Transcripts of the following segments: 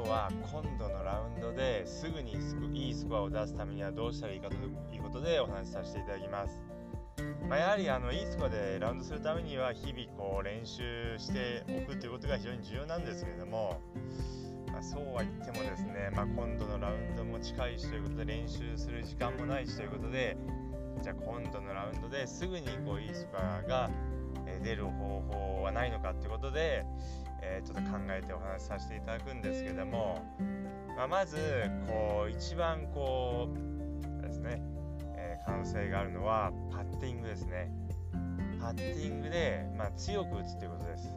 今日は今度のラウンドですぐにいいスコアを出すためにはどうしたらいいかということでお話しさせていただきます。まあ、やはりあのいいスコアでラウンドするためには日々こう練習しておくということが非常に重要なんですけれども、まあ、そうは言ってもですね、まあ、今度のラウンドも近いしということで練習する時間もないしということでじゃあ今度のラウンドですぐにこういいスコアが出る方法はないのかということで、えー、ちょっと考えてお話しさせていただくんですけども、まあ、まずこう一番こうですね、えー、可能性があるのはパッティングですね。パッティングで、まあ、強く打つということです。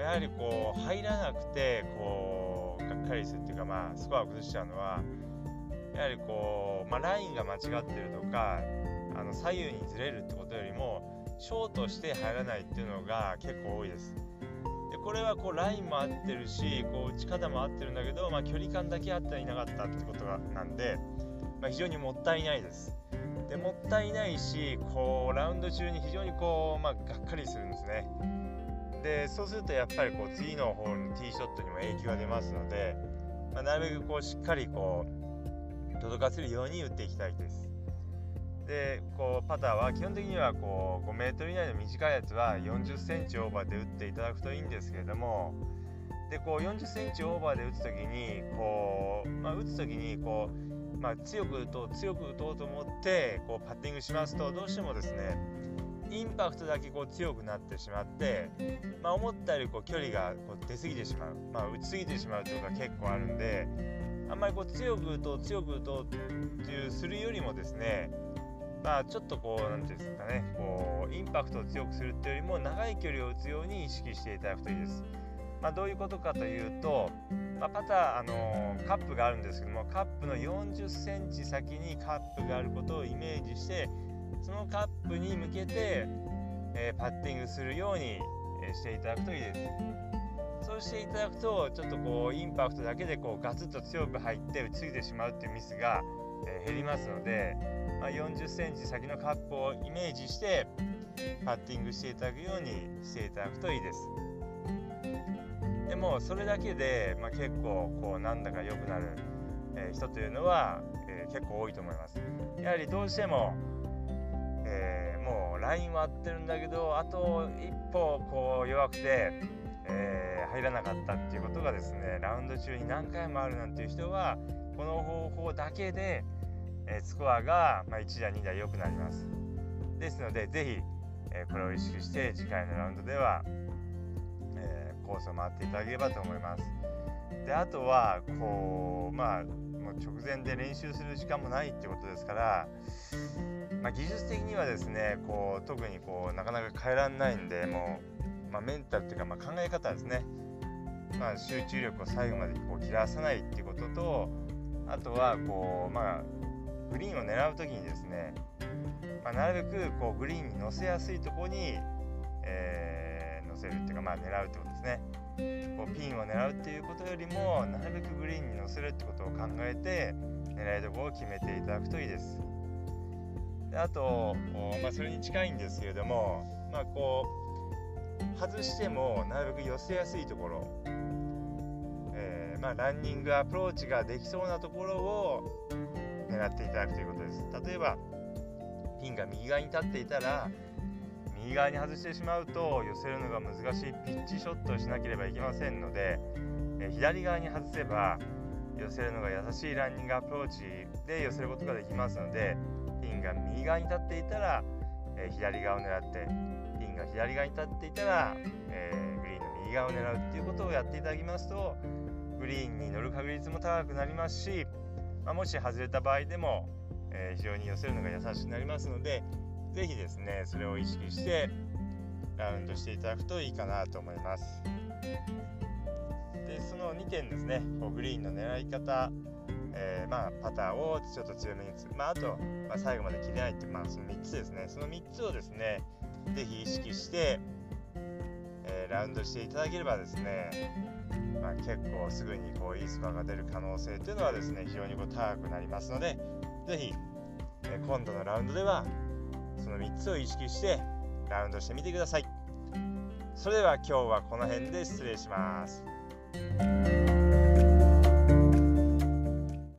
やはりこう入らなくてこうがっかりするっていうかまあスコアを崩しちゃうのはやはりこう、まあ、ラインが間違ってるとかあの左右にずれるってことよりもショートして入らないっていうのが結構多いです。でこれはこうラインも合ってるしこう打ち方も合ってるんだけど、まあ、距離感だけあったらいなかったってことがなんで、まあ、非常にもったいないです。でもったいないしこうラウンド中に非常にこう、まあ、がっかりするんですね。でそうするとやっぱりこう次のホールのティーショットにも影響が出ますので、まあ、なるべくこうしっかりこう届かせるように打っていきたいです。でこうパターは基本的にはこう5 m 以内の短いやつは4 0センチオーバーで打っていただくといいんですけれどもでこう4 0センチオーバーで打つ時にこう、まあ、打つ時にこう、まあ、強く打とう強く打とうと思ってこうパッティングしますとどうしてもですねインパクトだけこう強くなってしまって、まあ、思ったよりこう距離がこう出過ぎてしまう、まあ、打ちすぎてしまうということが結構あるんであんまりこう強く打とう強く打とうっていうするよりもですねまあちょっとこう何ていうんですかねこうインパクトを強くするっていうよりも長い距離を打つように意識していただくといいです。まあ、どういうことかというと、まあ、パター、あのー、カップがあるんですけどもカップの40センチ先にカップがあることをイメージしてそのカップに向けて、えー、パッティングするように、えー、していただくといいです。そうしていただくとちょっとこうインパクトだけでこうガツッと強く入って打ち過ぎてしまうっていうミスが、え減りますので、まあ、40センチ先のカップをイメージしてパッティングしていただくようにしていただくといいです。でもそれだけで、まあ、結構こうなんだか良くなる、え人というのは、えー、結構多いと思います。やはりどうしても、えー、もうラインは合ってるんだけどあと一歩こう弱くて、えー、入らなかったっていうことがですねラウンド中に何回もあるなんていう人はこの方法だけで、えスコアが、ま、1打2打良くなります。ですので是非、えこれを意識して次回のラウンドでは、えコースを回っていただければと思います。であとはこうまあもう直前で練習する時間もないってことですから、まあ、技術的にはですねこう特にこうなかなか変えられないんでもう、まあ、メンタルっていうか、まあ、考え方ですね、まあ、集中力を最後までこう切らさないっていうこととあとはこうまあグリーンを狙う時にですね、まあ、なるべくこうグリーンに乗せやすいところに、えー、乗せるっていうかまあ狙うってことですね。こうピンを狙うっていうことよりもなるべくグリーンに乗せるってことを考えて狙いどころを決めていただくといいです。であと、まあ、それに近いんですけれどもまあこう外してもなるべく寄せやすいところ。えまあ、ランニングアプローチができそうなところを狙っていただくということです。例えばピンが右側に立っていたら右側に外してしまうと寄せるのが難しいピッチショットをしなければいけませんので、え左側に外せば寄せるのが優しいランニングアプローチで寄せることができますのでピンが右側に立っていたら、え左側を狙ってが左側に立っていたら、えー、グリーンの右側を狙うっていうことをやっていただきますとグリーンに乗る確率も高くなりますし、まあ、もし外れた場合でも、えー、非常に寄せるのが優しくなりますので是非ですねそれを意識してラウンドしていただくといいかなと思います。でその2点ですねこうグリーンの狙い方、えー、まあ、パターをちょっと強めに打つ、まあ、あと、まあ、最後まで切れないって、まあ、その3つですね。その3つをですね是非意識して、えー、ラウンドしていただければですねまあ、結構すぐにこういいスコアが出る可能性というのはですね非常にこう高くなりますので是非、え今度のラウンドではその3つを意識してラウンドしてみてください。それでは今日はこの辺で失礼します。